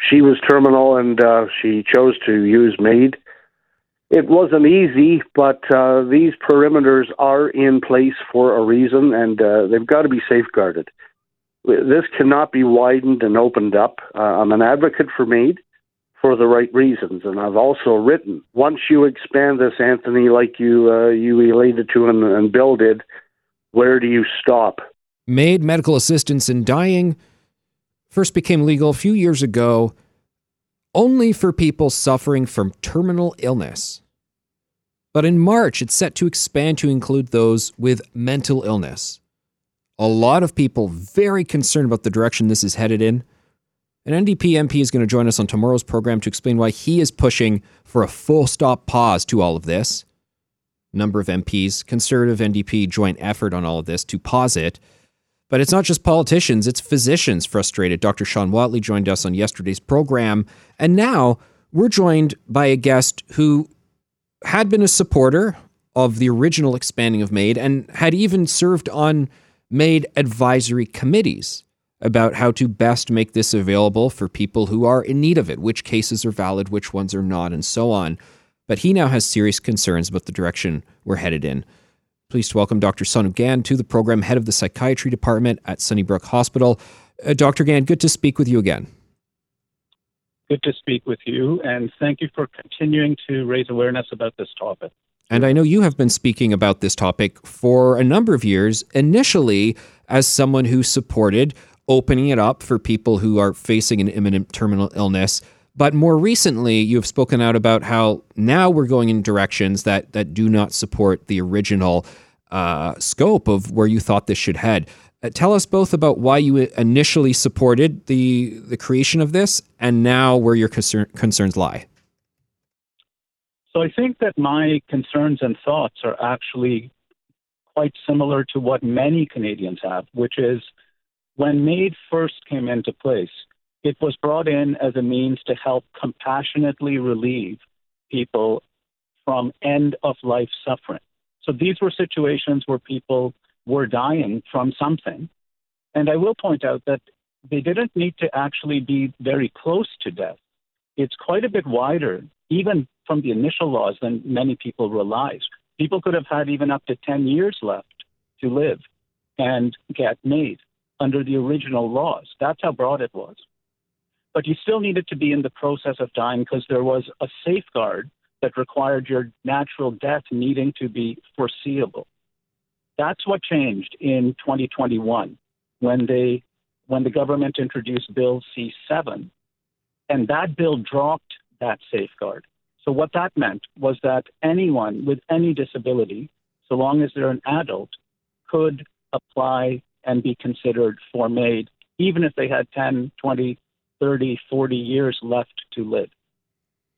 She was terminal and uh, she chose to use MAID. It wasn't easy, but uh, these perimeters are in place for a reason and uh, they've got to be safeguarded. This cannot be widened and opened up. Uh, I'm an advocate for MAID for the right reasons. And I've also written once you expand this, Anthony, like you uh, you related to and, and Bill did, where do you stop? MAID medical assistance in dying first became legal a few years ago only for people suffering from terminal illness. But in March, it's set to expand to include those with mental illness. A lot of people very concerned about the direction this is headed in. An NDP MP is going to join us on tomorrow's program to explain why he is pushing for a full stop pause to all of this. Number of MPs, Conservative NDP joint effort on all of this to pause it. But it's not just politicians, it's physicians frustrated. Dr. Sean Watley joined us on yesterday's program. And now we're joined by a guest who had been a supporter of the original expanding of MAID and had even served on MAID advisory committees about how to best make this available for people who are in need of it, which cases are valid, which ones are not, and so on. But he now has serious concerns about the direction we're headed in. Pleased to welcome Dr. Sonu Gaind to the program, head of the psychiatry department at Sunnybrook Hospital. Uh, Dr. Gaind, good to speak with you again. Good to speak with you, and thank you for continuing to raise awareness about this topic. And I know you have been speaking about this topic for a number of years, initially as someone who supported opening it up for people who are facing an imminent terminal illness. But more recently, you have spoken out about how now we're going in directions that, that do not support the original uh, scope of where you thought this should head. Uh, tell us both about why you initially supported the, the creation of this and now where your concern, concerns lie. So I think that my concerns and thoughts are actually quite similar to what many Canadians have, which is when MAID first came into place, it was brought in as a means to help compassionately relieve people from end of life suffering. So these were situations where people were dying from something. And I will point out that they didn't need to actually be very close to death. It's quite a bit wider, even from the initial laws, than many people realized. People could have had even up to 10 years left to live and get MAID under the original laws. That's how broad it was. But you still needed to be in the process of dying because there was a safeguard that required your natural death needing to be foreseeable. That's what changed in 2021 when they when the government introduced Bill C7 and that bill dropped that safeguard. So what that meant was that anyone with any disability, so long as they're an adult, could apply and be considered for MAID, even if they had 10, 20, 30, 40 years left to live.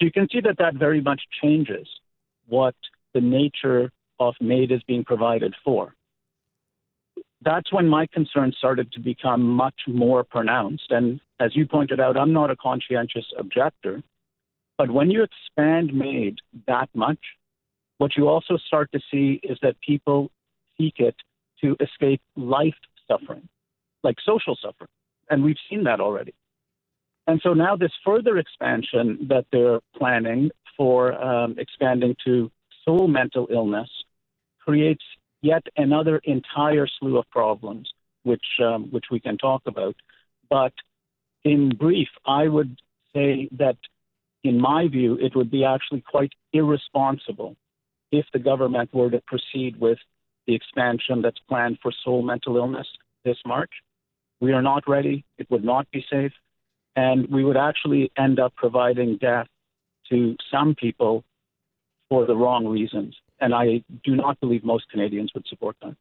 So you can see that that very much changes what the nature of MAID is being provided for. That's when my concerns started to become much more pronounced. And as you pointed out, I'm not a conscientious objector. But when you expand MAID that much, what you also start to see is that people seek it to escape life suffering, like social suffering. And we've seen that already. And so now this further expansion that they're planning for um, expanding to sole mental illness creates yet another entire slew of problems, which um, which we can talk about. But in brief, I would say that, in my view, it would be actually quite irresponsible if the government were to proceed with the expansion that's planned for sole mental illness this March. We are not ready. It would not be safe. And we would actually end up providing death to some people for the wrong reasons. And I do not believe most Canadians would support that.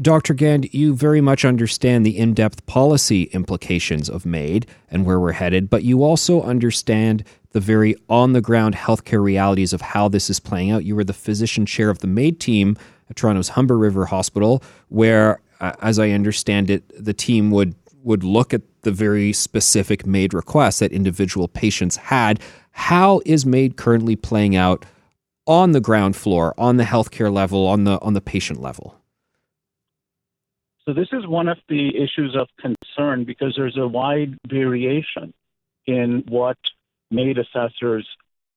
Dr. Gaind, you very much understand the in depth policy implications of MAID and where we're headed, but you also understand the very on the ground healthcare realities of how this is playing out. You were the physician chair of the MAID team at Toronto's Humber River Hospital, where, uh, as I understand it, the team would would look at the very specific MAID requests that individual patients had. How is MAID currently playing out on the ground floor, on the healthcare level, on the on the patient level? So this is one of the issues of concern because there's a wide variation in what MAID assessors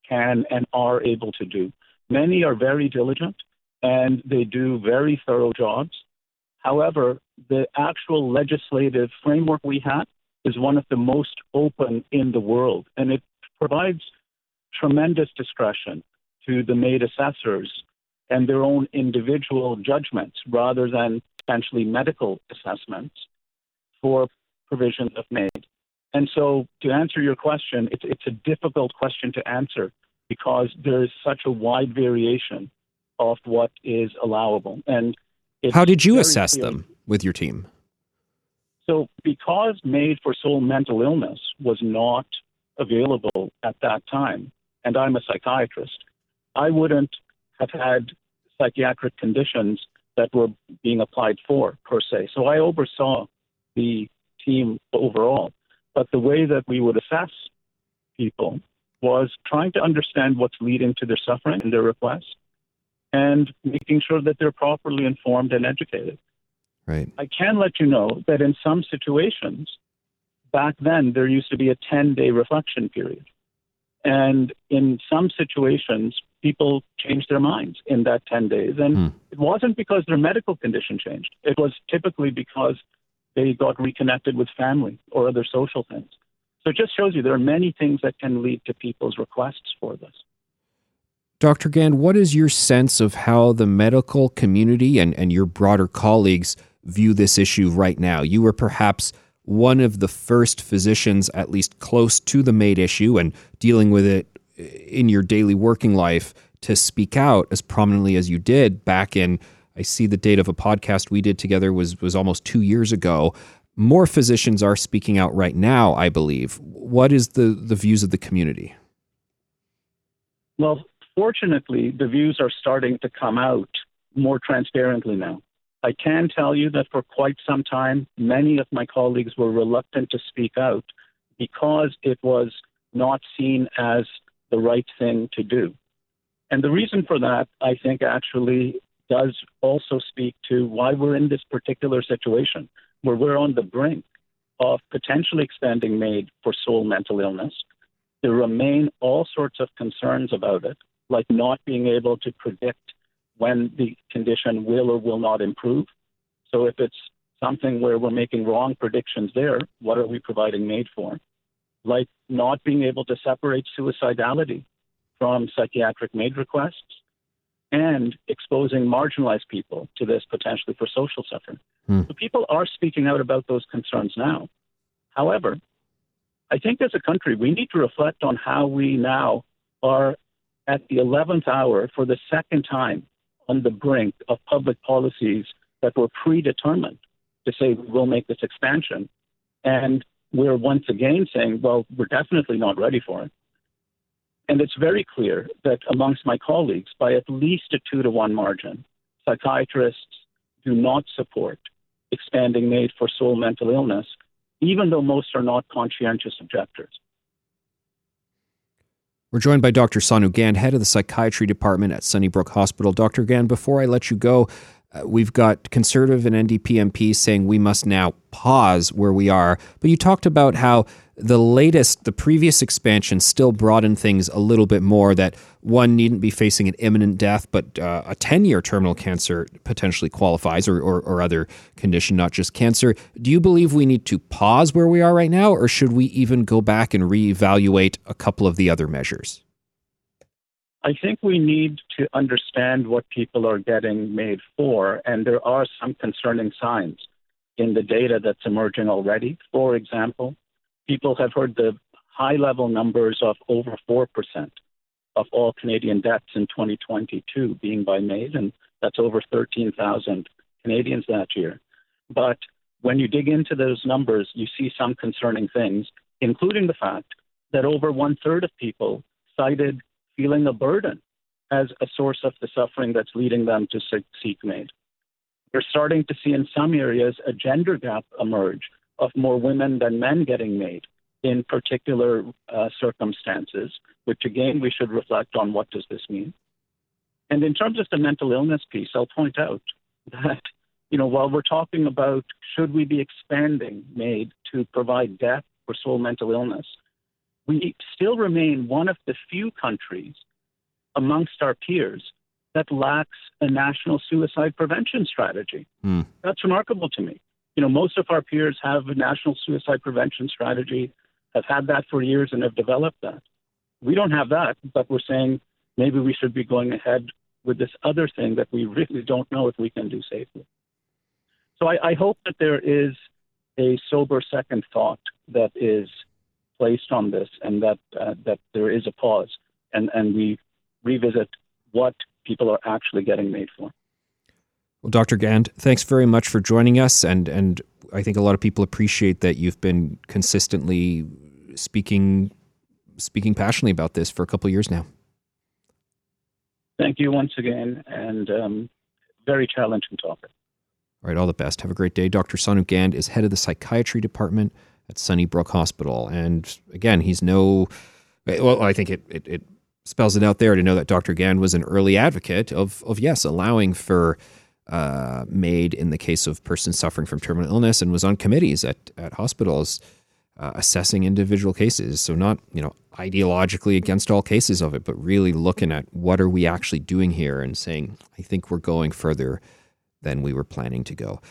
can and are able to do. Many are very diligent and they do very thorough jobs. However, the actual legislative framework we have is one of the most open in the world, and it provides tremendous discretion to the MAID assessors and their own individual judgments rather than essentially medical assessments for provisions of MAID. And so, to answer your question, it's, it's a difficult question to answer because there is such a wide variation of what is allowable. And how did you assess them with your team? So, because MAID for Sole Mental Illness was not available at that time, and I'm a psychiatrist, I wouldn't have had psychiatric conditions that were being applied for per se. So I oversaw the team overall. But the way that we would assess people was trying to understand what's leading to their suffering and their requests and making sure that they're properly informed and educated. Right. I can let you know that in some situations, back then, there used to be a 10 day reflection period. And in some situations, people changed their minds in that 10 days. And hmm. it wasn't because their medical condition changed, it was typically because they got reconnected with family or other social things. So it just shows you there are many things that can lead to people's requests for this. Dr. Gaind, what is your sense of how the medical community and, and your broader colleagues view this issue right now? You were perhaps one of the first physicians, at least close to the MAID issue and dealing with it in your daily working life, to speak out as prominently as you did back in. I see the date of a podcast we did together was was almost two years ago. More physicians are speaking out right now, I believe. What is the the views of the community? Well, fortunately, the views are starting to come out more transparently now. I can tell you that for quite some time, many of my colleagues were reluctant to speak out because it was not seen as the right thing to do. And the reason for that, I think, actually does also speak to why we're in this particular situation where we're on the brink of potentially expanding MAID for sole mental illness. There remain all sorts of concerns about it, like not being able to predict when the condition will or will not improve. So if it's something where we're making wrong predictions there, what are we providing MAID for? Like not being able to separate suicidality from psychiatric MAID requests and exposing marginalized people to this potentially for social suffering. Hmm. So people are speaking out about those concerns now. However, I think as a country, we need to reflect on how we now are at the 11th hour for the second time on the brink of public policies that were predetermined to say we will make this expansion. And we're once again saying, well, we're definitely not ready for it. And it's very clear that amongst my colleagues, by at least a two to one margin, psychiatrists do not support expanding MAID for sole mental illness, even though most are not conscientious objectors. We're joined by Dr. Sonu Gaind, head of the psychiatry department at Sunnybrook Hospital. Dr. Gaind, before I let you go, uh, we've got conservative and NDP MPs saying we must now pause where we are. But you talked about how the latest, the previous expansion still broadened things a little bit more that one needn't be facing an imminent death, but uh, a 10 year terminal cancer potentially qualifies or, or, or other condition, not just cancer. Do you believe we need to pause where we are right now, or should we even go back and reevaluate a couple of the other measures? I think we need to understand what people are getting MAID for, and there are some concerning signs in the data that's emerging already. For example, people have heard the high level numbers of over 4% of all Canadian deaths in 2022 being by MAID, and that's over 13,000 Canadians that year. But when you dig into those numbers, you see some concerning things, including the fact that over one third of people cited feeling a burden as a source of the suffering that's leading them to seek MAID. We're starting to see in some areas a gender gap emerge of more women than men getting MAID in particular uh, circumstances, which again we should reflect on what does this mean. And in terms of the mental illness piece, I'll point out that you know while we're talking about should we be expanding MAID to provide depth for sole mental illness, we still remain one of the few countries amongst our peers that lacks a national suicide prevention strategy. Mm. That's remarkable to me. You know, most of our peers have a national suicide prevention strategy, have had that for years, and have developed that. We don't have that, but we're saying maybe we should be going ahead with this other thing that we really don't know if we can do safely. So I, I hope that there is a sober second thought that is placed on this, and that uh, that there is a pause, and and we revisit what people are actually getting MAID for. Well, Dr. Gaind, thanks very much for joining us, and and I think a lot of people appreciate that you've been consistently speaking speaking passionately about this for a couple of years now. Thank you once again, and um, very challenging topic. All right, all the best. Have a great day. Dr. Sonu Gaind is head of the psychiatry department at Sunnybrook Hospital, and again, he's no. Well, I think it, it, it spells it out there to know that Dr. Gaind was an early advocate of, of yes, allowing for uh, MAID in the case of persons suffering from terminal illness and was on committees at, at hospitals uh, assessing individual cases. So not, you know, ideologically against all cases of it, but really looking at what are we actually doing here and saying, I think we're going further than we were planning to go.